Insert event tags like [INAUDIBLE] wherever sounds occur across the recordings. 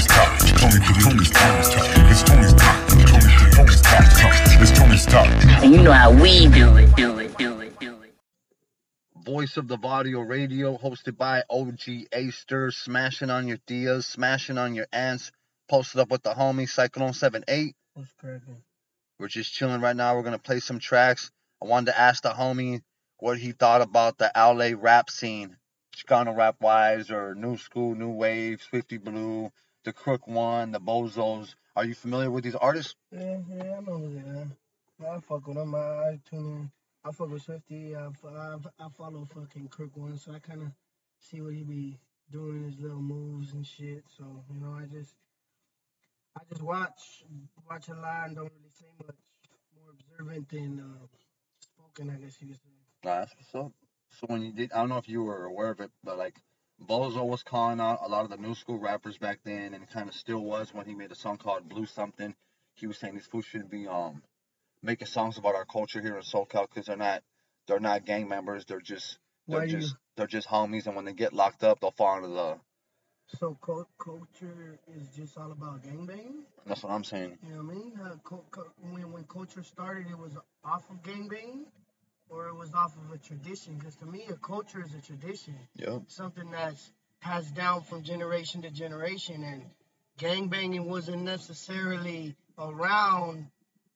Tony's talk. Tony, Tony's Tony's talk. It's Tony's talk. Tony, Tony's talk. It's Tony's talk. And you know how we do it, do it, do it, do it. Voice of the Varrio Radio, hosted by OG Aster, smashing on your tias, smashing on your aunts, posted up with the homie Syklone 78. What's cracking? We're just chilling right now. We're gonna play some tracks. I wanted to ask the homie what he thought about the LA rap scene, Chicano rap wise, or new school, new wave, Swifty Blue, the Crook One, the Bozos. Are you familiar with these artists? Yeah, yeah, I know who they are. I fuck with them. I, I tune in. I fuck with Swifty. I, I, I follow fucking Crook One, so I kind of see what he be doing, his little moves and shit. So you know, I just, I just watch, watch a lot and don't really say much. More observant than uh, spoken, I guess you could say. Nah, that's what's up. So when you did, I don't know if you were aware of it, but like Bozo was calling out a lot of the new school rappers back then, and kind of still was when he made a song called Blue Something. He was saying these fools shouldn't be um making songs about our culture here in SoCal because they're not they're not gang members. They're just they're Why you? just they're just homies, and when they get locked up, they'll fall into the. So cul- culture is just all about gangbanging. That's what I'm saying. You know what I mean? Uh, co- co- when when culture started, it was off of gangbanging, or it was off of a tradition. Because to me, a culture is a tradition, something that's passed down from generation to generation. And gangbanging wasn't necessarily around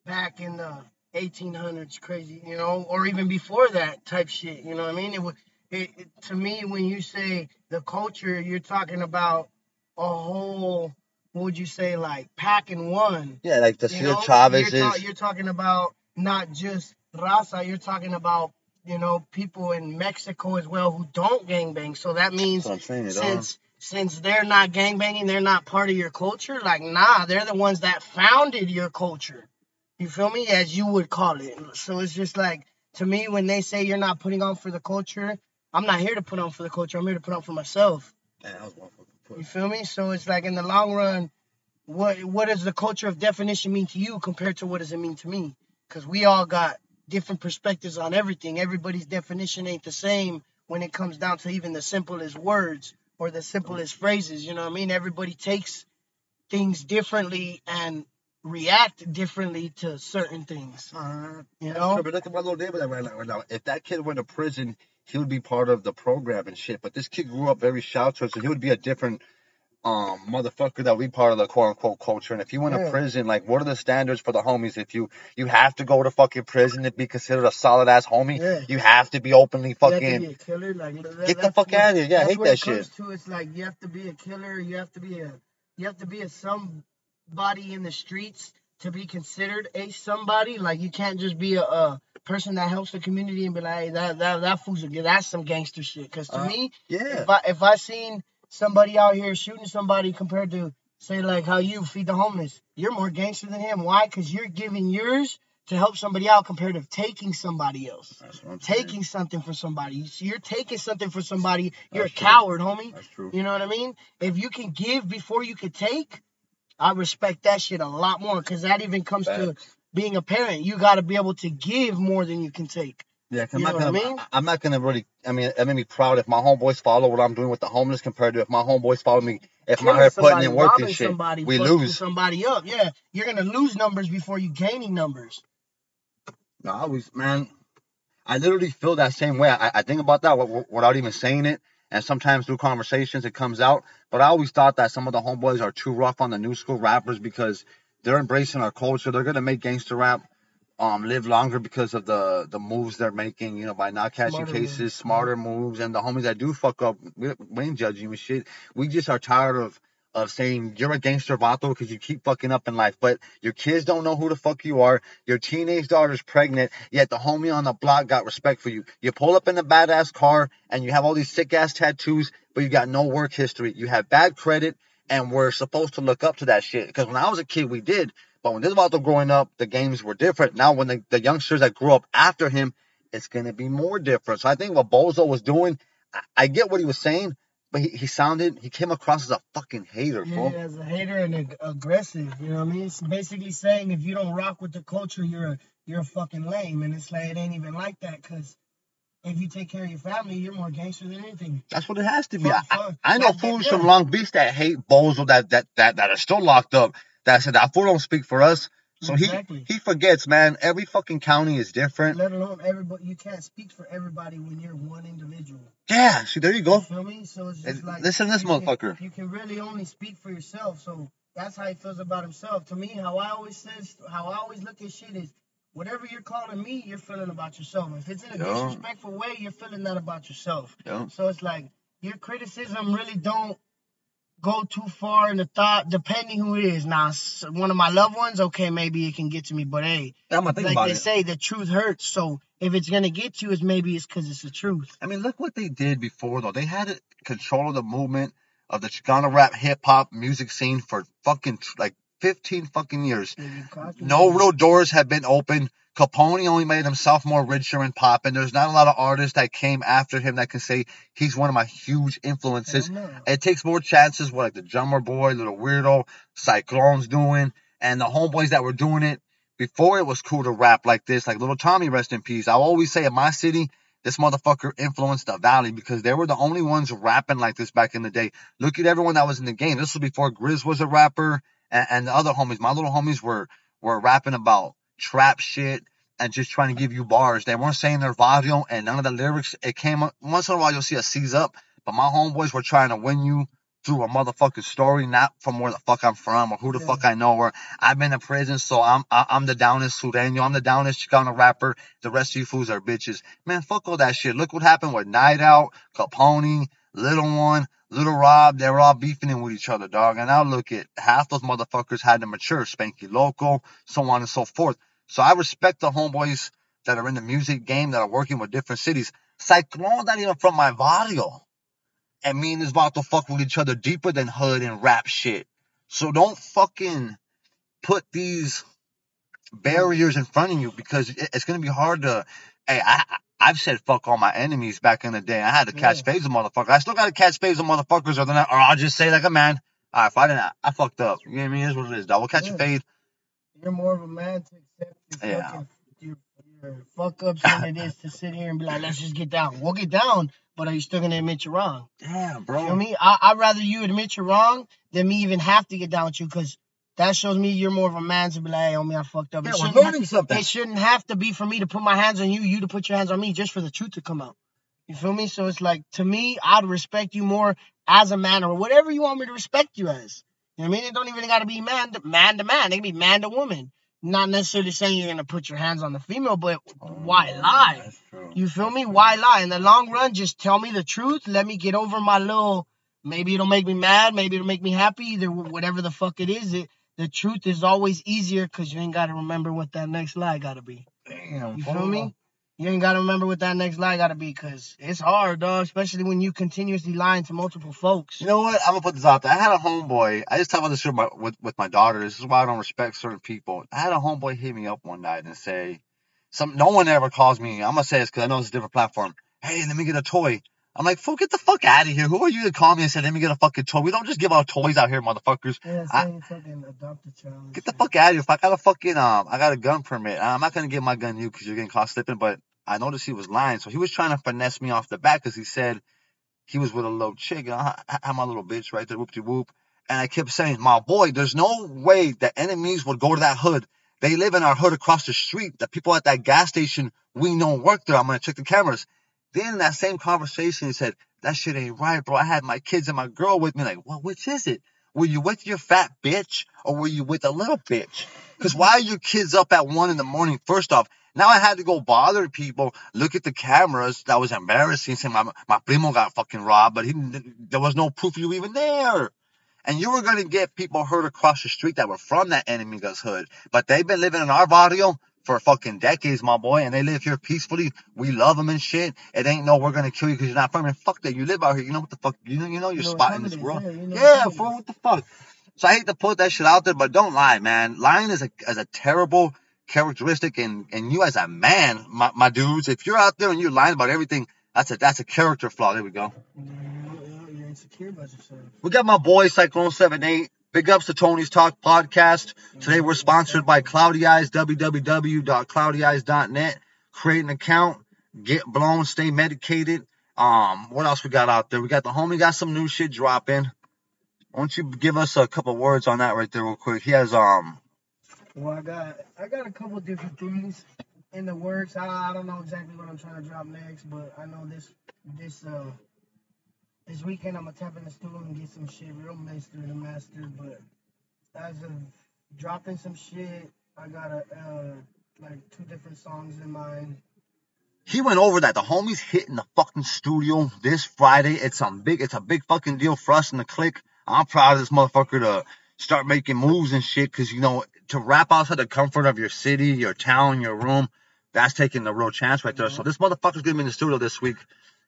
back in the 1800s, crazy, you know, or even before that type shit. You know what I mean? It was. It, it, to me, when you say the culture, you're talking about a whole. What would you say, like packing one? Yeah, like the You Seal know, Chavez you're, ta- you're talking about not just raza, you're talking about, you know, people in Mexico as well who don't gangbang. So that means That's what I'm saying. It all. since since they're not gangbanging, they're not part of your culture. Like, nah, they're the ones that founded your culture. You feel me? As you would call it. So it's just like to me when they say you're not putting on for the culture, I'm not here to put on for the culture. I'm here to put on for myself. Man, that was one fucking push. You feel me? So it's like in the long run, what what does the culture of definition mean to you compared to what does it mean to me? Because we all got different perspectives on everything. Everybody's definition ain't the same when it comes down to even the simplest words or the simplest phrases. You know what I mean? Everybody takes things differently and react differently to certain things. Uh, You Sure, know? but look at my little neighbor right now, right now. If that kid went to prison, he would be part of the program and shit. But this kid grew up very sheltered, so he would be a different um motherfucker that be part of the quote unquote culture. And if you went to Yeah. prison, like what are the standards for the homies? If you you have to go to fucking prison to be considered a solid ass homie, Yeah. you have to be openly You have to fucking be a killer. Like that- get the fuck what- out of here. Yeah, I hate that shit. to. It's like you have to be a killer. You have to be a you have to be a somebody in the streets to be considered a somebody. Like you can't just be a, a person that helps the community and be like, hey, that that that fool's a that's some gangster shit. Because to Uh, me, Yeah. if I if I seen somebody out here shooting somebody compared to say like how you feed the homeless, you're more gangster than him. Why? Because you're giving yours to help somebody out compared to taking somebody else I'm saying. taking something from somebody. So you're taking something from somebody. You're That's a true. coward, homie. That's true. You know what I mean? If you can give before you could take, I respect that shit a lot more because that even comes to being a parent. You got to be able to give more than you can take. Yeah, 'cause I'm not what I gonna. mean? I'm not gonna really. I mean, it made me proud if my homeboys follow what I'm doing with the homeless compared to if my homeboys follow me. If Killing here putting in work and shit, somebody, we lose. somebody up. Yeah, you're gonna lose numbers before you gaining numbers. No, I always, man, I literally feel that same way. I, I think about that without even saying it. And sometimes through conversations, it comes out. But I always thought that some of the homeboys are too rough on the new school rappers because they're embracing our culture. They're going to make gangster rap um, live longer because of the, the moves they're making, you know, by not catching Smarter cases, moves. smarter moves. And the homies that do fuck up, we, we ain't judging you and shit. We just are tired of of saying you're a gangster vato because you keep fucking up in life, but your kids don't know who the fuck you are. Your teenage daughter's pregnant, yet the homie on the block got respect for you. You pull up in a badass car and you have all these sick ass tattoos, but you got no work history. You have bad credit, and we're supposed to look up to that shit. Because when I was a kid, we did, but when this vato growing up, the games were different. Now, when the, the youngsters that grew up after him, it's gonna be more different. So I think what Bozo was doing, I, I get what he was saying, but he, he sounded, he came across as a fucking hater, Yeah, as a hater and ag- aggressive. You know what I mean? It's basically saying if you don't rock with the culture, you're a you're a fucking lame. And it's like it ain't even like that because if you take care of your family, you're more gangster than anything. That's what it has to be. I, Fuck, I, fuck. I know Like, fools yeah. from Long Beach that hate Bozo that that that that are still locked up. That said that fool don't speak for us. So Exactly. he he forgets, man. Every fucking county is different. Let alone everybody, you can't speak for everybody when you're one individual. Yeah. See, there you You go. feel me? So it's just like listen to this you can- motherfucker. you can really only speak for yourself. So that's how he feels about himself. To me, how I always says, how I always look at shit is, whatever you're calling me, you're feeling about yourself. If it's in a Yeah. disrespectful way, you're feeling that about yourself. Yeah. So it's like your criticism really don't go too far in the thought, depending who it is. Now, one of my loved ones, okay, maybe it can get to me, but hey, I'm like they it. say, the truth hurts. So if it's gonna get to you, it's maybe it's because it's the truth. I mean, look what they did before though. They had control of the movement of the Chicano rap hip hop music scene for fucking like 15 fucking years. No real doors have been opened. Capone only made himself more richer and pop, and There's not a lot of artists that came after him that can say he's one of my huge influences. It takes more chances with like the drummer boy, little weirdo, Syklone's doing, and the homeboys that were doing it before it was cool to rap like this, like little Tommy, rest in peace. I always say in my city, this motherfucker influenced the valley because they were the only ones rapping like this back in the day. Look at everyone that was in the game. This was before Grizz was a rapper and, and the other homies. My little homies were were rapping about trap shit and just trying to give you bars. They weren't saying their volume and none of the lyrics. It came up once in a while you'll see a seize up, but my homeboys were trying to win you through a motherfucking story, not from where the fuck I'm from or who the Yeah. fuck I know or I've been in prison, so I'm I, I'm the downest Sureño, I'm the downest Chicano rapper. The rest of you fools are bitches. Man, fuck all that shit. Look what happened with Night Out, Capone, Little One, Little Rob. They were all beefing in with each other, dog. And now look at half those motherfuckers had to mature, Spanky Loco, so on and so forth. So I respect the homeboys that are in the music game that are working with different cities. Syklone's not even from my barrio. And me and this vato fuck with each other deeper than hood and rap shit. So don't fucking put these barriers in front of you because it's gonna be hard to. Hey, I I've said fuck all my enemies back in the day. I had to catch Yeah. phase of motherfuckers. I still gotta catch phase of motherfuckers, or, then I, or I'll just say like a man. All right, if I didn't, I fucked up. You know what I mean? It is what it is, dog. We'll catch a fade. You're more of a man to accept your Yeah. fucking your, your fuck ups than it is to sit here and be like, let's just get down. We'll get down, but are you still gonna admit you're wrong? Damn, bro. You know what I mean? I, I'd rather you admit you're wrong than me even have to get down with you because that shows me you're more of a man to be like, hey, homie, I fucked up. Yeah, It we're ha- something. it shouldn't have to be for me to put my hands on you, you to put your hands on me, just for the truth to come out. You feel me? So it's like to me, I'd respect you more as a man or whatever you want me to respect you as. You know what I mean? It don't even gotta be man to man to man. It can be man to woman. Not necessarily saying you're gonna put your hands on the female, but why lie? You feel me? Why lie? In the long run, just tell me the truth. Let me get over my little. Maybe it'll make me mad. Maybe it'll make me happy. Either whatever the fuck it is. It the truth is always easier because you ain't gotta remember what that next lie gotta be. Damn, You feel me? You ain't gotta remember what that next lie gotta be because it's hard, dog. Especially when you continuously lying to multiple folks. You know what? I'm gonna put this out there. I had a homeboy. I just talk about this with my, with, with my daughter. This is why I don't respect certain people. I had a homeboy hit me up one night and say, "Some no one ever calls me. I'm gonna say this because I know it's a different platform. Hey, let me get a toy." I'm like, "Fool, get the fuck out of here. Who are you to call me and say let me get a fucking toy? We don't just give out toys out here, motherfuckers. Yeah, I- fucking adopt a child. Get the shit. fuck out of here. If I got a fucking um, I got a gun permit. I'm not gonna give my gun to you because you're getting caught slipping. But I noticed he was lying, so he was trying to finesse me off the bat because he said he was with a little chick. And I, I had my little bitch right there, whoop de whoop. And I kept saying, my boy, there's no way that enemies would go to that hood. They live in our hood across the street. The people at that gas station we know work there. I'm gonna check the cameras. Then in that same conversation, he said, that shit ain't right, bro. I had my kids and my girl with me. Like, well, which is it? Were you with your fat bitch or were you with a little bitch? Because why are your kids up at one in the morning? First off, now I had to go bother people, look at the cameras. That was embarrassing. Saying my, my primo got fucking robbed, but he, there was no proof you even there. And you were going to get people hurt across the street that were from that enemiga's hood. But they've been living in our barrio for fucking decades, my boy, and they live here peacefully. We love them and shit. It ain't no, we're to kill you because you're not from here. Fuck that. You live out here. You know what the fuck? You know, you know your You know spot in this world. yeah, you know what Yeah, time it what the fuck? So I hate to put that shit out there, but don't lie, man. Lying is a is a terrible characteristic, and and you as a man, my, my dudes, if you're out there and you're lying about everything, that's a that's a character flaw. There we go. Mm, you're, you're insecure about yourself. We got my boy Syklone 78. Big ups to Tony's Talk podcast. Today we're sponsored by Cloudy Eyes, www.cloudyeyes.net. Create an account, get blown, stay medicated. Um, what else we got out there? We got the homie got some new shit dropping. Why don't you give us a couple words on that right there real quick? He has um Well, I got I got a couple different things in the works. I, I don't know exactly what I'm trying to drop next, but I know this this uh this weekend I'm gonna tap in the studio and get some shit real master to master. But as of dropping some shit, I got a uh like two different songs in mind. he went over that. The homie's hitting the fucking studio this Friday. It's some big it's a big fucking deal for us in the clique. I'm proud of this motherfucker to start making moves and shit because you know to rap outside the comfort of your city, your town, your room, that's taking the real chance right there. So this motherfucker's gonna be in the studio this week.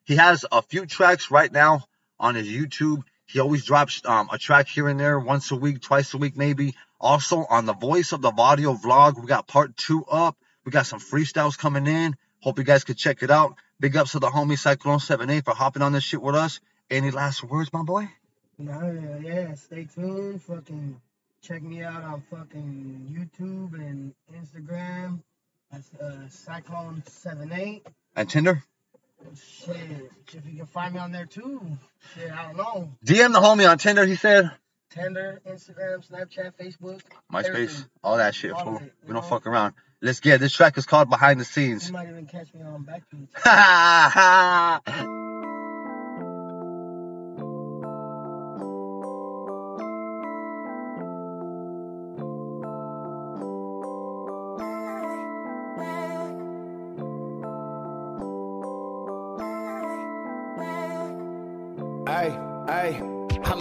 He has a few tracks right now on his YouTube. He always drops um, a track here and there, once a week, twice a week, maybe. Also on the Voice of the Varrio vlog, we got part two up. We got some freestyles coming in. Hope you guys could check it out. Big ups to the homie Syklone78 for hopping on this shit with us. Any last words, my boy? No, yeah, yeah, stay tuned. Fucking check me out on fucking YouTube and Instagram. That's uh, Syklone78. And Tinder? Shit, if you can find me on there too. Shit, I don't know. DM the homie on Tinder, he said. Tinder, Instagram, Snapchat, Facebook. MySpace, all that shit, All fool. it, We don't fuck around. Let's get it. This track is called Behind the Scenes. You might even catch me on Backbeats. [LAUGHS]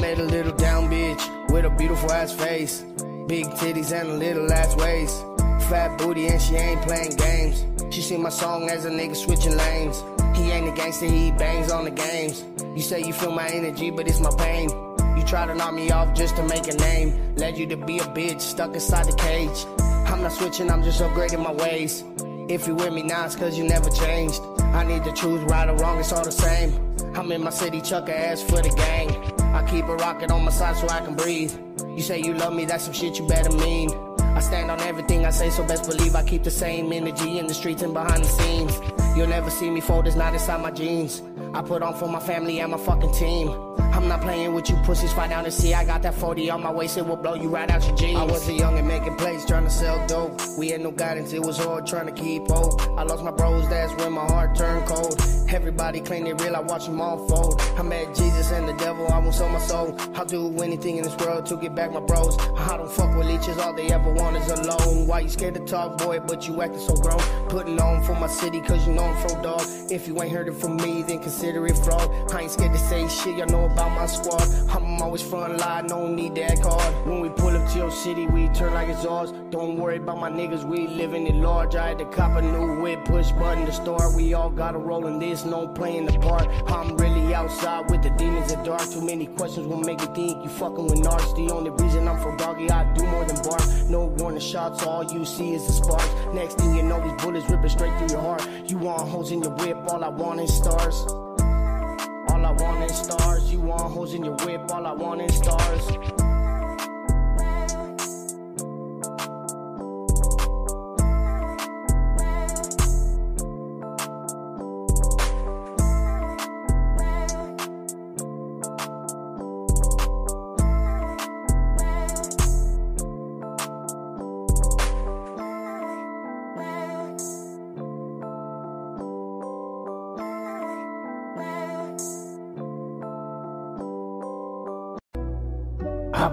Met a little down bitch with a beautiful ass face. Big titties and a little ass waist. Fat booty and she ain't playing games. She sing my song as a nigga switching lanes. He ain't a gangster, he bangs on the games. You say you feel my energy, but it's my pain. You try to knock me off just to make a name. Led you to be a bitch stuck inside the cage. I'm not switching, I'm just upgrading my ways. If you with me now, it's cause you never changed. I need to choose right or wrong, it's all the same. I'm in my city, chuck a ass for the gang. I keep a rocket on my side so I can breathe. You say you love me, that's some shit you better mean. I stand on everything I say, so best believe I keep the same energy in the streets and behind the scenes. You'll never see me fold, it's not inside my jeans. I put on for my family and my fucking team. I'm not playing with you pussies, fight down to see. I got that 40 on my waist, it will blow you right out your jeans. I was a young and making plays, trying to sell dope. We had no guidance, it was hard trying to keep hope. I lost my bros, that's when my heart turned cold. Everybody claim they real, I watch them all fold. I met Jesus and the devil, I won't sell my soul. I'll do anything in this world to get back my bros. I don't fuck with leeches, all they ever want is alone. Why you scared to talk, boy, but you acting so grown? Putting on for my city, cause you know I'm from dog. If you ain't heard it from me, then consider it fraud. I ain't scared to say shit, y'all know about my squad. I'm always front line, no need that card. When we pull up to your city, we turn like it's ours. Don't worry about my niggas, we living in large. I had to cop a new whip, push button to start. We all gotta roll in this, no playing the part. I'm really outside with the demons at dark. Too many questions will make you think you fucking with narcs. The only reason I'm from doggy, I do more than bark. No warning shots, all you see is the sparks. Next thing you know, these bullets ripping straight through your heart. You want holes in your whip, all I want is stars. All I want is stars. You want hoes in your whip, all I want is stars.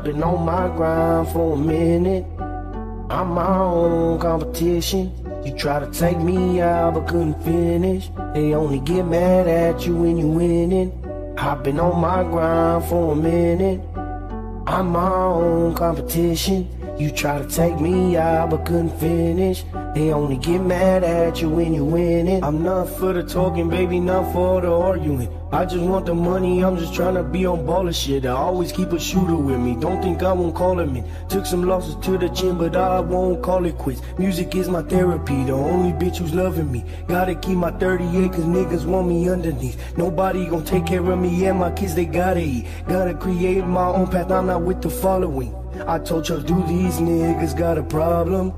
Been on my grind for a minute. I'm my own competition. You try to take me out but couldn't finish. They only get mad at you when you winning. I've been on my grind for a minute. I'm my own competition. You try to take me out but couldn't finish. They only get mad at you when you win it. I'm not for the talking, baby, not for the arguing. I just want the money, I'm just trying to be on baller shit. I always keep a shooter with me, don't think I won't call him in. Took some losses to the gym, but I won't call it quits. Music is my therapy, the only bitch who's loving me. Gotta keep my 38 cause niggas want me underneath. Nobody gon' take care of me and my kids, they gotta eat. Gotta create my own path, I'm not with the following. I told you, do these niggas got a problem?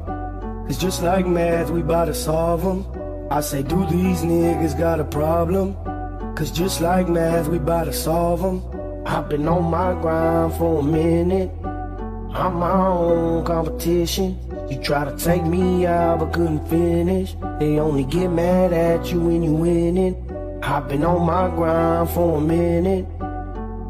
It's just like math, we bout to solve them. I say, do these niggas got a problem? Cause just like math, we bout to solve them. I've been on my grind for a minute. I'm my own competition. You try to take me out, but couldn't finish. They only get mad at you when you win it. I've been on my grind for a minute.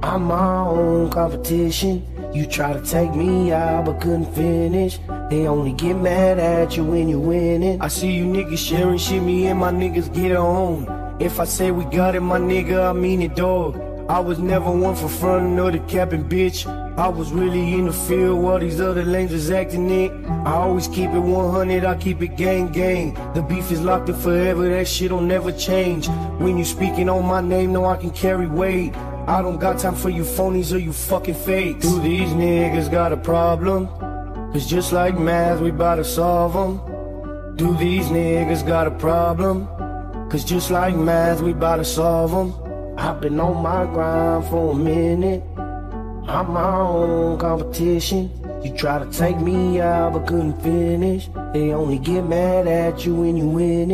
I'm my own competition. You try to take me out, but couldn't finish. They only get mad at you when you win it. I see you niggas sharing shit, me and my niggas get on. If I say we got it, my nigga, I mean it, dog. I was never one for frontin' or the capping, bitch. I was really in the field while these other lanes was acting it. I always keep it 100, I keep it gang gang. The beef is locked in forever, that shit'll never change. When you speaking on my name, know I can carry weight. I don't got time for you phonies or you fucking fakes. Do these niggas got a problem? It's just like math, we bout to solve them. Do these niggas got a problem? Cause just like math, we bout to solve them. I've been on my grind for a minute. I'm my own competition. You try to take me out, but couldn't finish. They only get mad at you when you win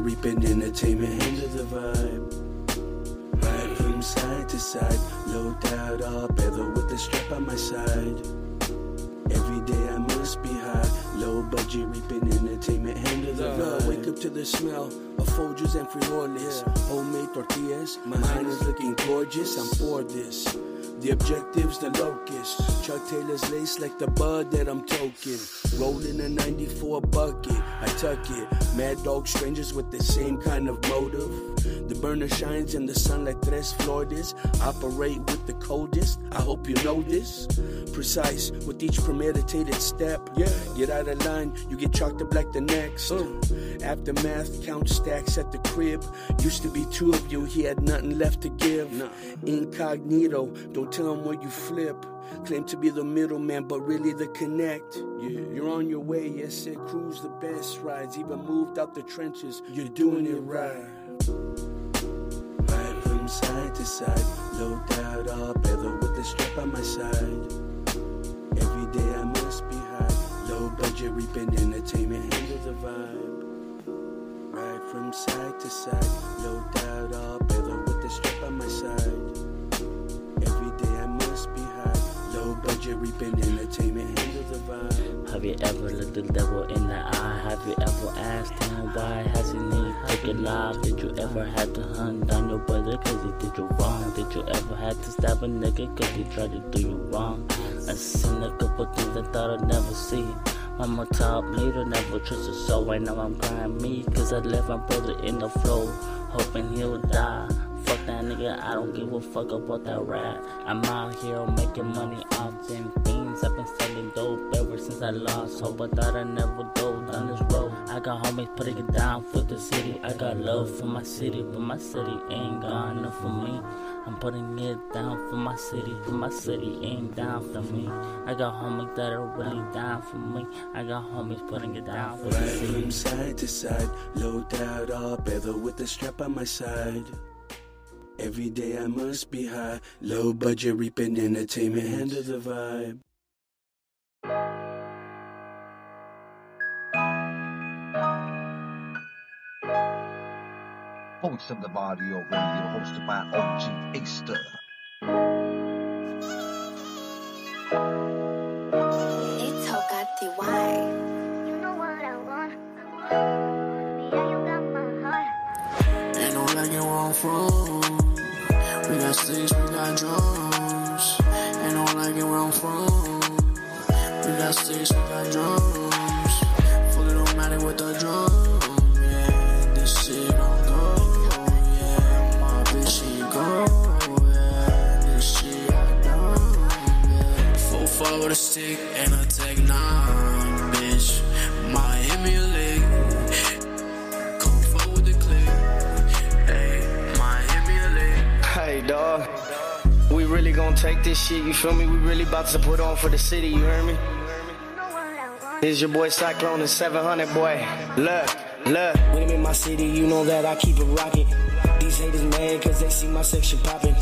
reaping entertainment, handle the vibe. Ride from side to side, no doubt all better with the strap on my side. Every day I must be high, low budget reaping entertainment, handle the vibe. Wake up to the smell of Folgers and frijoles, homemade tortillas. My mind is looking gorgeous. I'm for this. The objective's the locust. Chuck Taylor's lace like the bud that I'm toking. Rolling a 94 bucket, I tuck it. Mad dog strangers with the same kind of motive. The burner shines in the sun like tres flores. Operate with the coldest. I hope you know this. Precise with each premeditated step. Yeah, get out of line, you get chalked up like the next. Oh. Aftermath, count stacks at the crib. Used to be two of you, he had nothing left to give. Incognito, don't tell him where you flip. Claim to be the middleman, but really the connect. You're on your way, yes, it cruise the best rides. Even moved out the trenches, you're doing it right. Ride from side to side, low doubt all better with the strap on my side. Every day I must be high, low budget reaping entertainment, handle the vibe. Ride from side to side, low doubt all better with the strap on my side. Reaping entertainment. Have you ever looked the devil in the eye? Have you ever asked him why has he need take your life? Did you ever have to hunt down your brother cause he did you wrong? Did you ever have to stab a nigga cause he tried to do you wrong? I seen a couple things I thought I'd never see. I'm a top leader, never trust a soul. Right now I'm crying me cause I left my brother in the flow, hoping he'll die. Fuck that nigga, I don't give a fuck about that rap. I'm out here making money off them things. I've been selling dope ever since I lost hope. I thought I'd never go down this road. I got homies putting it down for the city. I got love for my city, but my city ain't got enough for me. I'm putting it down for my city, but my city ain't down for me. I got homies that are really down for me. I got homies putting it down for the Ride city. from side to side, low doubt all better with the strap on my side. Every day I must be high, low budget reaping entertainment, handle the vibe. Voice of the Varrio Radio, hosted by OG Easter. It's Hogati Wine. You know what I want. Yeah, you got my heart. Ain't no like it where I'm from got sticks, we got drums. And all I get where I'm from. We got sticks, we got drums. Full matter with the drum. Yeah, this shit don't go. Yeah, my bitch, she go. Yeah, this shit I done. Yeah. Full forward a stick and a take this shit, you feel me? We really about to put on for the city, you hear me? Is your boy Syklone and 700 boy. Look, look. When I'm in my city, you know that I keep it rocking. These haters mad cause they see my section popping.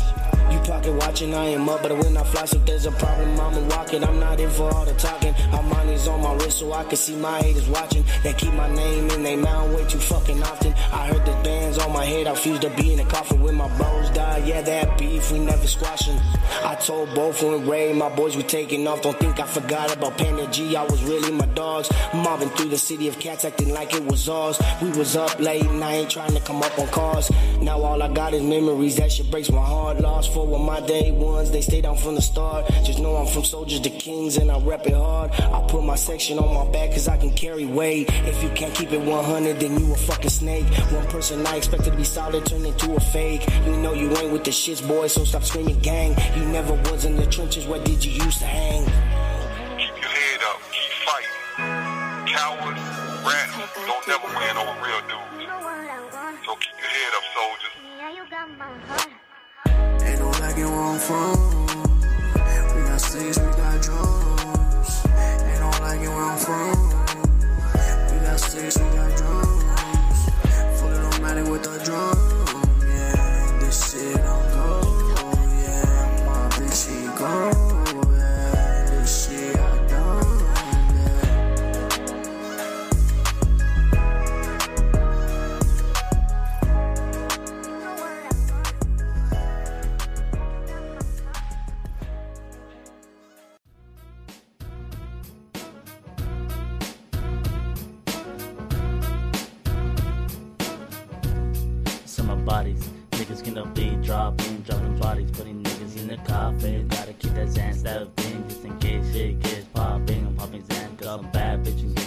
You pocket watching, I am up, but when I fly, if there's a problem, I'ma walk it. I'm not in for all the talking. Our money's on my wrist so I can see my haters watching. They keep my name in they mouth way too fucking often. I heard the bands on my head, I refuse to be in the coffin when my bros die. Yeah, that beef, we never squashing. I told both when Ray, my boys were taking off. Don't think I forgot about Panda G, I was really my dogs. Mobbing through the city of cats, acting like it was ours. We was up late night trying to come up on cars. Now all I got is memories, that shit breaks my heart. Lost for my day ones, they stay down from the start. Just know I'm from soldiers to kings and I rep it hard. I put my section on my back cause I can carry weight. If you can't keep it 100, then you a fucking snake. One person I expected to be solid turned into a fake. You know you ain't with the shits, boy, so stop screaming gang. You never was in the trenches, where did you used to hang? Keep your head up, keep fighting. Cowards, rats, don't never win over real dudes. So keep your head up, soldiers. Ain't no lagging where I'm from. We got sticks, lagging where I'm from. Niggas gonna be dropping, dropping bodies, putting niggas in the coffin. Gotta keep that Xan stuff in, just in case shit gets popping. I'm popping Xan, cause I'm bad bitch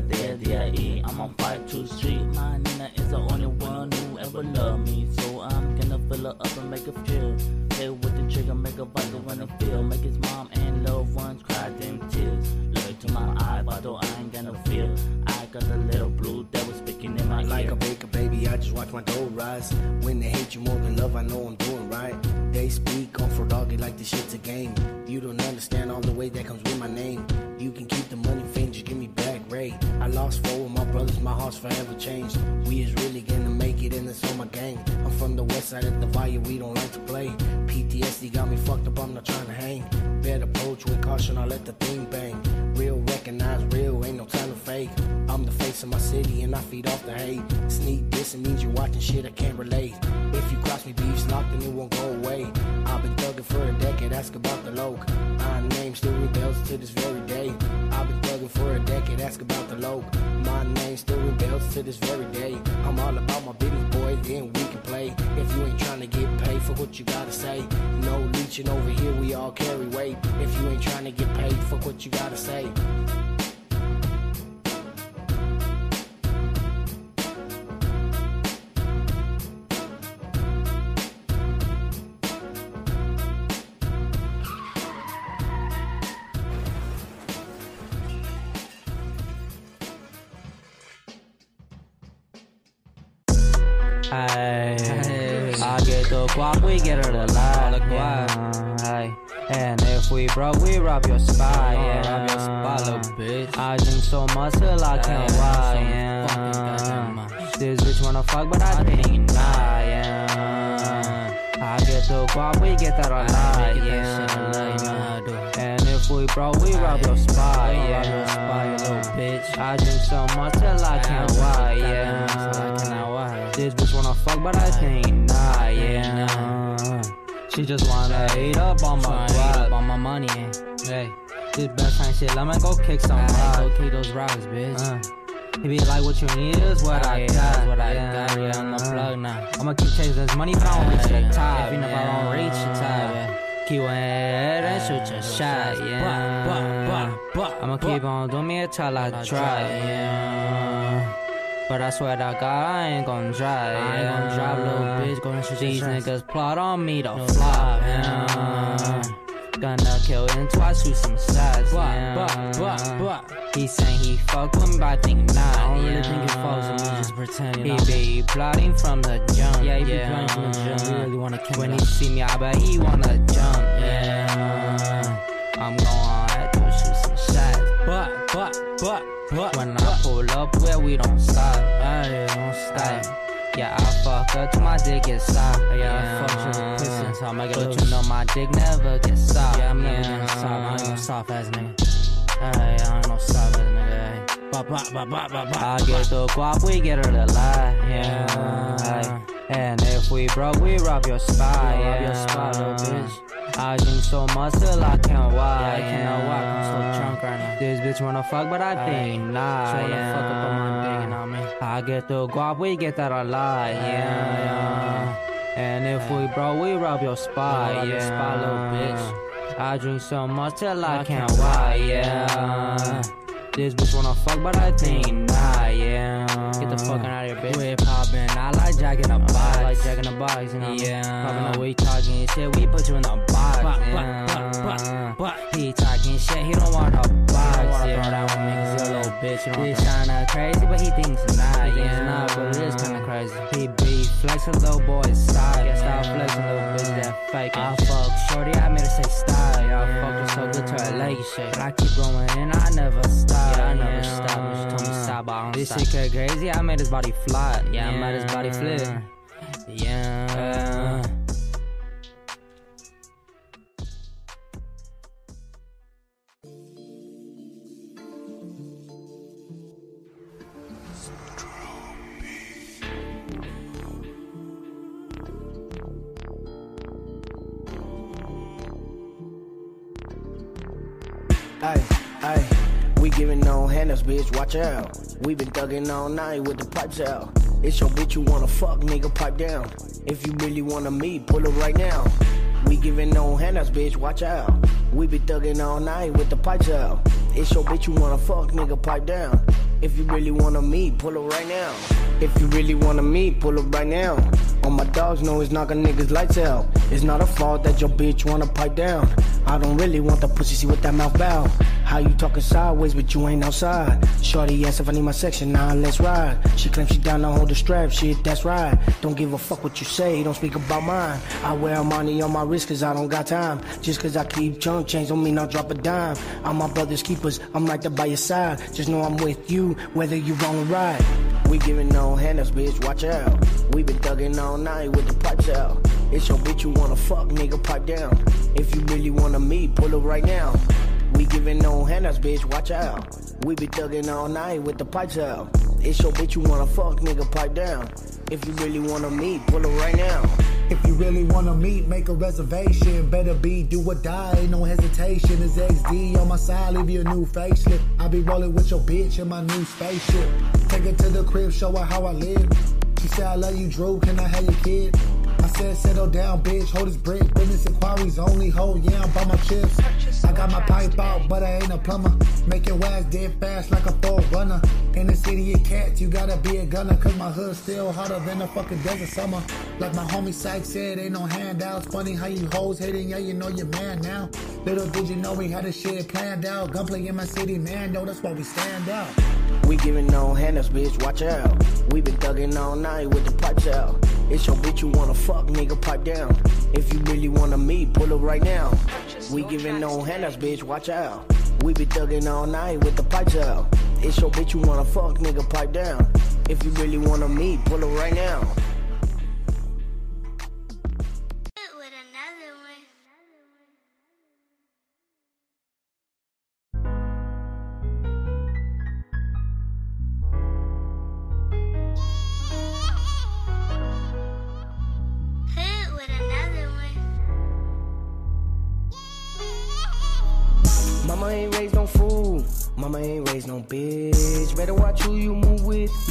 my seat to the day D-I-E. I'm on 5-2 Street. My Nina is the only one who ever loved me. So I'm gonna fill her up and make her feel. Play with the trigger, make her vital when I feel. Make his mom and loved ones cry them tears. Look to my eye, but though I ain't gonna feel. I got the little blue devil speaking in my ear. Like a baker, baby, I just watch my dough rise. When they hate you more than love, I know I'm doing right. They speak on for doggy like this shit's a game. You don't understand all the way that comes with my name. You can I lost four of my brothers, my heart's forever changed. We is really gonna make it, in this on my gang. I'm from the west side of the valley, we don't like to play. PTSD got me fucked up, I'm not trying to hang. Bad approach with caution, I let the thing bang. Real recognize real, ain't no time to fake. I'm the face of my city and I feed off the hate. Sneak it means you're watching shit I can't relate. If you cross me, beef's locked and it won't go away. I've been thugging for a decade, ask about the loc. My name still rebels to this very day. Ask about the loc. My name still rebels to this very day. I'm all about my business, boy, then we can play. If you ain't trying to get paid for what you gotta say, no leeching over here, we all carry weight. If you ain't trying to get paid for what you gotta say. Rob your spot. Yeah, rob your spot, little bitch. I drink so much till I can't lie. Yeah. This bitch wanna fuck, but I think nah. Yeah. I get the guap, we get that a lot. Yeah. And if we broke, we rob your spot. Yeah. bitch. I drink so much till I can't lie. Yeah. This bitch wanna fuck, but I think nah. Yeah. She just wanna eat up on my guap. On my money. Hey, this best time shit. Let me go kick some rocks. Go kick those rocks, bitch. Uh, He be like, what you need is what I got. what I yeah. got, yeah, I'm the plug now. I'ma keep chasing this money, but I don't reach the Yeah, top. if I don't reach the top, yeah. Keep one head and shoot your shot, yeah. I'ma keep on doing me until I try, yeah. But I swear to God, I ain't gon' try. I ain't gonna drop, little bitch, gonna shoot These niggas plot on me to No flop, yeah. Gonna kill him twice, shoot some shots, Buh, yeah. buh, buh, buh. He saying he fuck with me, but I think not. I don't really yeah. think he fucks with me, just pretend, He be plotting from the jump. Yeah, he be yeah. plotting from the jump. He really wanna kill When he see me, I bet he wanna jump. Yeah. I'm going head to shoot some shots. But, but, but, but. When I pull up, where we don't stop. Hey, don't stop. Yeah, I fuck her till my dick gets soft. Yeah, I fuck her till pissing, so I But loose. you know my dick never gets soft. Yeah, I'm never gonna stop. I ain't soft ass nigga. Hey, I ain't no soft ass nigga. Hey. Ba, ba, ba, ba, ba, ba, I get the guap, we get her to lie. Yeah. Ay, And if we broke, we rob your spot. Yeah, rob yeah. your spot, little bitch. I drink so much till I can't walk. Bitch wanna fuck, but I think nah. She wanna yeah. fuck up on my dick, you know what I mean? I get the guap, we get that a lot. Yeah. yeah. And if we bro, we rob your spot. rob yeah. your spot, little bitch. I drink so much till I, I can't walk, Yeah. This bitch wanna fuck, but I think nah. Yeah. Get the fuck out of here, bitch. We poppin', I like Jack in the box. I like Jack in the box, you know? Yeah, Poppin' we talking shit, we put you in the box. Yeah. He talking shit, he don't wanna a box. I don't wanna yeah. throw that one, man, 'cause he a little bitch, you This what kinda crazy, but he thinks it's not. He thinks yeah. not, but it is kinda crazy. He be flexing, little boy style. Yeah, stop stop flexing, little bitch that fake. I fuck shorty, I made her say style. Yeah, I Yeah. fucked her so good to her leg shake. But I keep going and I never stop. Yeah, I never stop. When she told me stop, I don't This stop. shit get crazy, I made his body fly. Yeah, I made his body flip. Yeah. Uh, giving no handles, bitch, watch out. We been thugging all night with the pipes out. It's your bitch you wanna fuck, nigga, pipe down. If you really wanna meet, pull up right now. We giving no handles, bitch, watch out. We been thugging all night with the pipes out. It's your bitch you wanna fuck, nigga, pipe down. If you really wanna meet, pull up right now. If you really wanna meet, pull up right now. All my dogs know it's knocking niggas lights out. It's not a fault that your bitch wanna pipe down. I don't really want the pussy, see what that mouth bow. How you talking sideways, but you ain't outside. Shorty asked if I need my section, now let's ride. She claims she down to hold the strap, shit, that's right. Don't give a fuck what you say, don't speak about mine. I wear money on my wrist cause I don't got time. Just cause I keep chunk change don't mean I'll drop a dime. I'm my brother's keepers, I'm right there by your side. Just know I'm with you, whether you wrong or right. We giving no handles, bitch, watch out. We been thugging all night with the pipes out. It's your bitch you wanna fuck, nigga, pipe down. If you really wanna meet, pull up right now. We giving no handouts, bitch, watch out. We be thugging all night with the pipes out. It's your bitch you wanna fuck, nigga, pipe down. If you really wanna meet, pull up right now. If you really wanna meet, make a reservation. Better be do or die, ain't no hesitation. It's XD on my side, leave you a new facelift. I be rolling with your bitch in my new spaceship. Take her to the crib, show her how I live. She said, I love you, Drew, can I have your kid? I said, settle down, bitch, hold this brick. Business inquiries only hold, yeah, I'm by my chips. I got my pipe out, but I ain't a plumber. Make your ass dead fast like a full runner. In the city of cats, you gotta be a gunner. Cause my hood's still hotter than a fucking desert summer. Like my homie Sykes said, ain't no handouts. Funny how you hoes hating, yeah, you know you're man now. Little did you know we had this shit planned out. Gunplay in my city, man, no, that's why we stand out. We giving no handouts, bitch, watch out. We been thugging all night with the pipes out. It's your bitch you wanna fuck, nigga, pipe down. If you really wanna meet, pull up right now. We giving no handouts, bitch, watch out. We be thugging all night with the pipes out. It's your bitch you wanna fuck, nigga, pipe down. If you really wanna meet, pull up right now.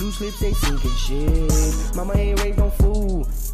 With. Loose lips, they sinking shit. Mama ain't raised no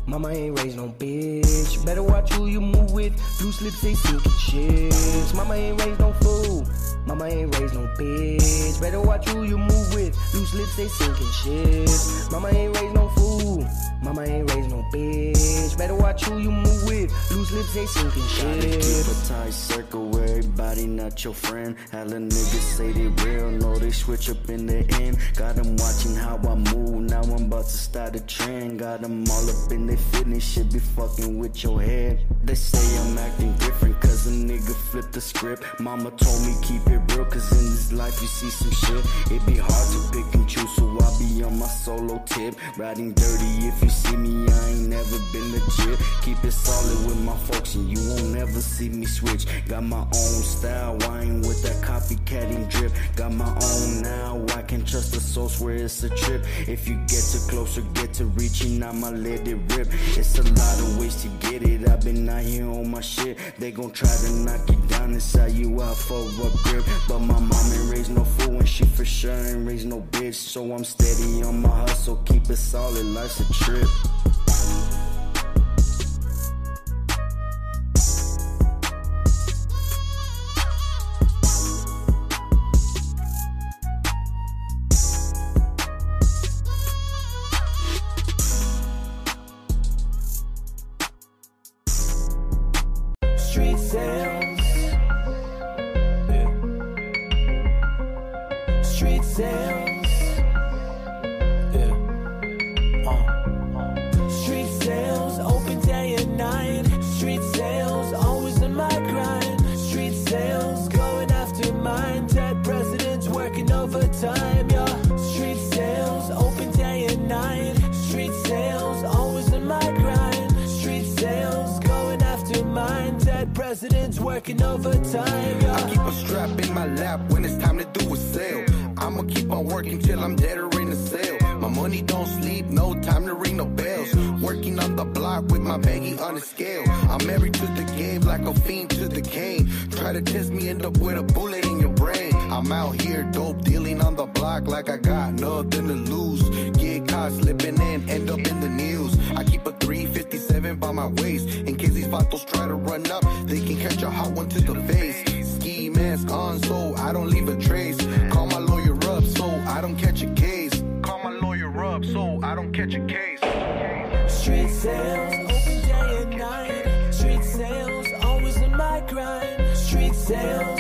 Mama ain't raised no bitch. Better watch who you move with. Loose lips, they sinking shit. Mama ain't raised no fool. Mama ain't raised no bitch. Better watch who you move with. Loose lips, they sinking shit. Mama ain't raised no fool. Mama ain't raised no bitch. Better watch who you move with. Loose lips, they sinking Gotta shit. keep a tight circle where everybody not your friend. Hella niggas say they real, know they switch up in the end. Got them watching how I move, now I'm about to start a trend. Got them all up in their fitness, shit be fucking with your head. They say I'm acting different, cause a nigga flipped the script. Mama told me keep it real, cause in this life you see some shit. It be hard to pick and choose, so I be on my solo tip. Riding dirty, if you see me, I ain't never been legit. Keep it solid with my folks, and you won't ever see me switch. Got my own style, I ain't with that copycatting drip. Got my own now, I can trust the source where it's a trip. If you get too close or get to reaching, I'ma let it rip. It's a lot of ways to get it. I've been out here on my shit. They gon' try to knock you down sell you out for a grip. But my mom ain't raised no fool, and she for sure ain't raised no bitch. So I'm steady on my hustle, keep it solid. Life's a trip. On so I don't leave a trace. Call my lawyer up so I don't catch a case. Call my lawyer up so I don't catch a case. Street sales, open day and night. Street sales, always in my grind. Street sales,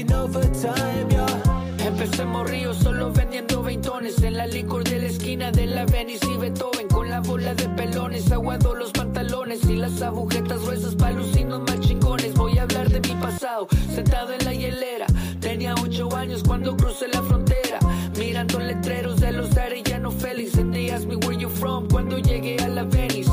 working overtime, yeah. Empecé morrillo solo vendiendo veintones En la licor de la esquina de la Venice y Beethoven Con la bola de pelones, aguado los pantalones Y las agujetas gruesas pa' lucinos más chingones. Voy a hablar de mi pasado, sentado en la hielera. Tenía ocho años cuando crucé la frontera Mirando letreros de los Arellano Félix. And they me where you from cuando llegué a la Venice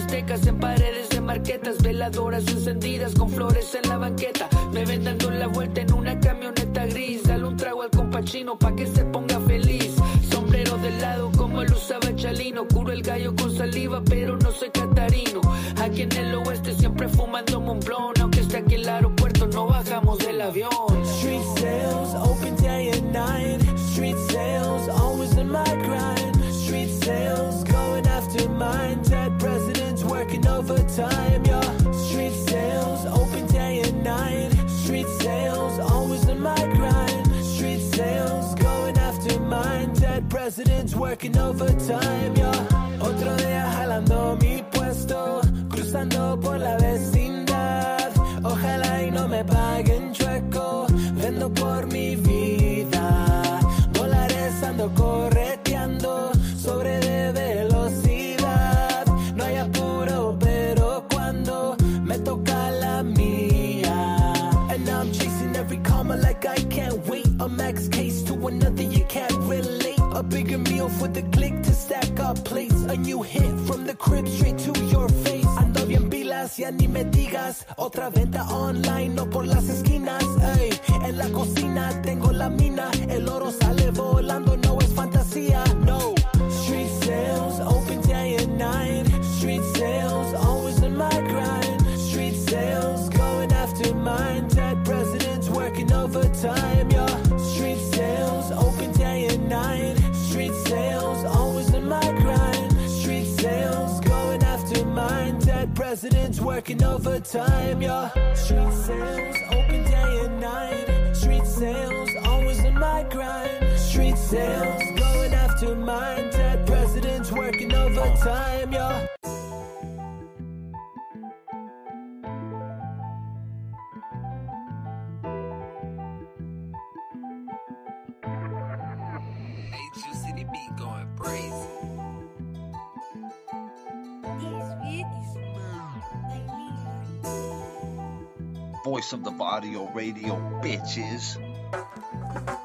aztecas en paredes de marquetas Veladoras encendidas con flores en la banqueta. Me ven dando la vuelta en una camioneta gris Dale un trago al compachino pa' que se ponga feliz. Sombrero de lado como lo usaba Chalino Curo el gallo con saliva pero no soy catarino. Aquí en el oeste siempre fumando Montblanc Aunque esté aquí el aeropuerto Dead presidents working overtime, yeah. Otro día jalando mi puesto, cruzando por la vecindad. For the click to stack up. up plates. A new hit from the crib straight to your face. Ando bien pilas, ya ni me digas. Otra venta online, no por las esquinas. Ey, en la cocina tengo la mina. El oro sale working overtime, yeah. Street sales, open day and night. Street sales, always in my grind. Street sales, going after mine. Dead presidents working overtime, yeah. Voice of the Varrio oh, Radio, bitches.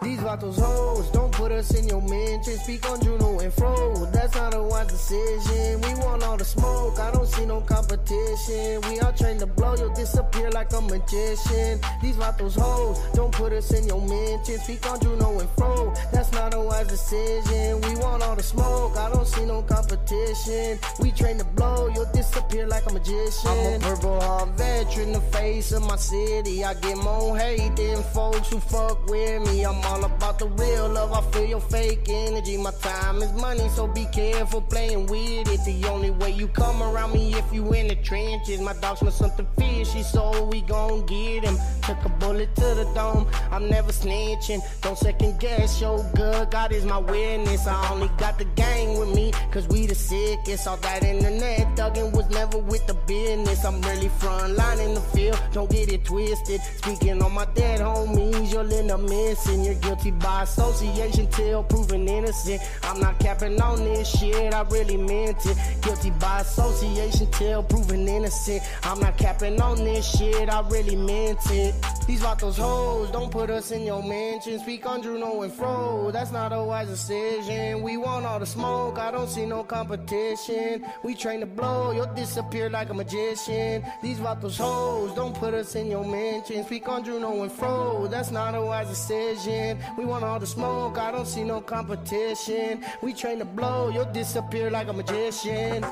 These vatos hoes, don't put us in your mention. Speak on Juno and Fro, that's not a wise decision. We want all the smoke, I don't see no competition. We all trained to blow, you'll disappear like a magician. These vatos hoes, don't put us in your mention. Speak on Juno and Fro, that's not a wise decision. We want all the smoke, I don't see no competition. We train to blow, you'll disappear like a magician. I'm a purple heart veteran, the face of my city. I get more hate than folks who fuck with me. I'm all about the real love, I feel your fake energy. My time is money, so be careful playing with it. The only way you come around me if you in the trenches. My dog smell something fishy, so we gon' get him. Took a bullet to the dome, I'm never snitching. Don't second guess your good, God is my witness. I only got the gang with me, cause we the sickest. All that internet thugging was never with the business. I'm really front line in the field, don't get it twisted. Speaking on my dead homies, you'll end up missing. You're guilty by association till proven innocent. I'm not capping on this shit, I really meant it. Guilty by association till proven innocent. I'm not capping on this shit, I really meant it. These vatos hoes, don't put us in your mention. Speak on Juno and Fro, that's not a wise decision. We want all the smoke, I don't see no competition. We train to blow, you'll disappear like a magician. These vatos hoes, don't put us in your mention. Speak on Juno and Fro, that's not a wise decision. We want all the smoke, I don't see no competition. We train to blow, you'll disappear like a magician.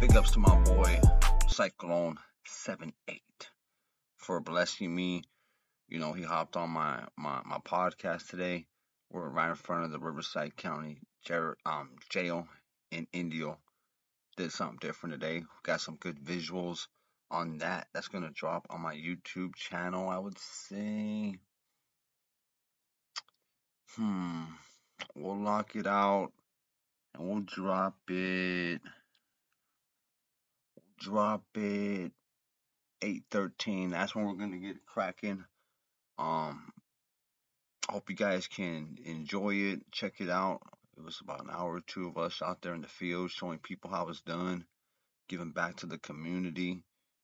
Big ups to my boy Syklone 78 for blessing me. You know, he hopped on my, my, my podcast today. We're right in front of the Riverside County jail, um, jail in Indio. Did something different today. Got some good visuals on that. That's gonna drop on my YouTube channel, I would say. Hmm. We'll lock it out and we'll drop it. Drop it 813. That's when we're gonna get cracking. Um hope you guys can enjoy it. Check it out. It was about an hour or two of us out there in the field showing people how it's done, giving back to the community.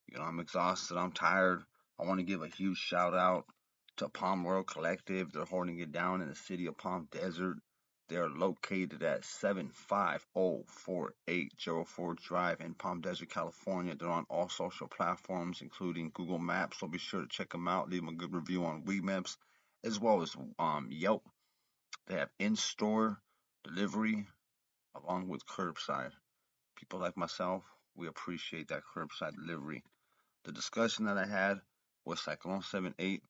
You know, I'm exhausted. I'm tired. I want to give a huge shout out to Palm Royal Collective. They're holding it down in the city of Palm Desert. They are located at 7504804 Drive in Palm Desert, California. They're on all social platforms, including Google Maps. So be sure to check them out. Leave them a good review on WeMaps as well as um, Yelp. They have in-store delivery along with curbside. People like myself, we appreciate that curbside delivery. The discussion that I had with Syklone 78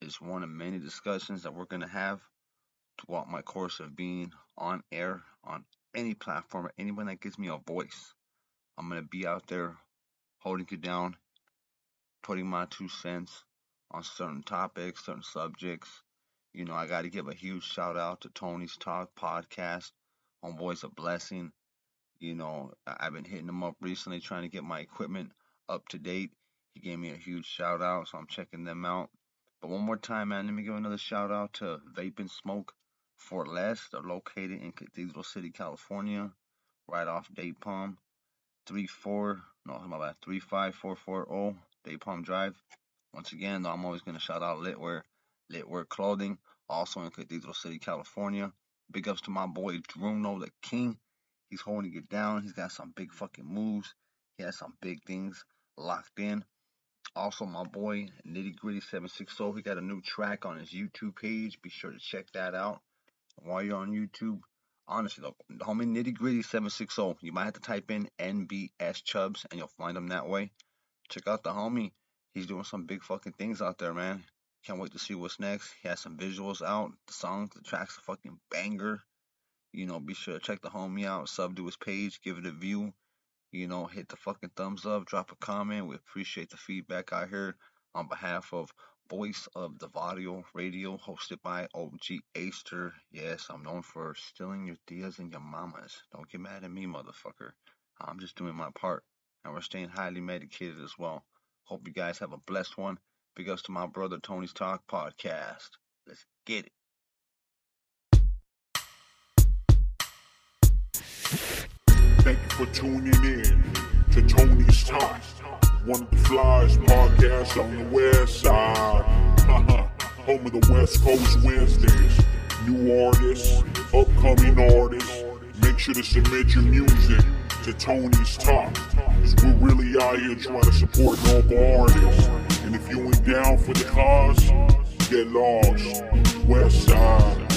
is one of many discussions that we're going to have throughout my course of being on air on any platform or anyone that gives me a voice. I'm going to be out there holding it down, putting my two cents on certain topics, certain subjects. You know, I got to give a huge shout out to Tony's Talk podcast Voice of Blessing. You know, I've been hitting him up recently trying to get my equipment up to date. He gave me a huge shout out, so I'm checking them out. But one more time, man, let me give another shout out to Vape and Smoke Fort Less. They're located in Cathedral City, California, right off Date Palm. Three four, no, my bad, three five four four oh, zero Date Palm Drive. Once again, though, I'm always gonna shout out Litwear, Litwear Clothing, also in Cathedral City, California. Big ups to my boy Bruno the King. He's holding it down. He's got some big fucking moves. He has some big things locked in. Also, my boy Nitty Gritty 760, he got a new track on his YouTube page. Be sure to check that out. While you're on YouTube, honestly, though, the homie Nitty Gritty 760, you might have to type in NBS Chubs and you'll find him that way. Check out the homie. He's doing some big fucking things out there, man. Can't wait to see what's next. He has some visuals out. The song, the track's a fucking banger. You know, be sure to check the homie out, sub to his page, give it a view. You know, hit the fucking thumbs up, drop a comment. We appreciate the feedback out here on behalf of Voice of the Varrio Radio, hosted by OG Aster. Yes, I'm known for stealing your tias and your mamas. Don't get mad at me, motherfucker. I'm just doing my part. And we're staying highly medicated as well. Hope you guys have a blessed one. Big ups to my brother Tony's Talk podcast. Let's get it. Thank you for tuning in to Tony's Talk, one of the flyest podcasts on the west side. [LAUGHS] Home of the West Coast Wednesdays. New artists, upcoming artists. Make sure to submit your music to Tony's Talk. Cause we're really out here trying to support local artists. And if you ain't down for the cause, get lost. West side.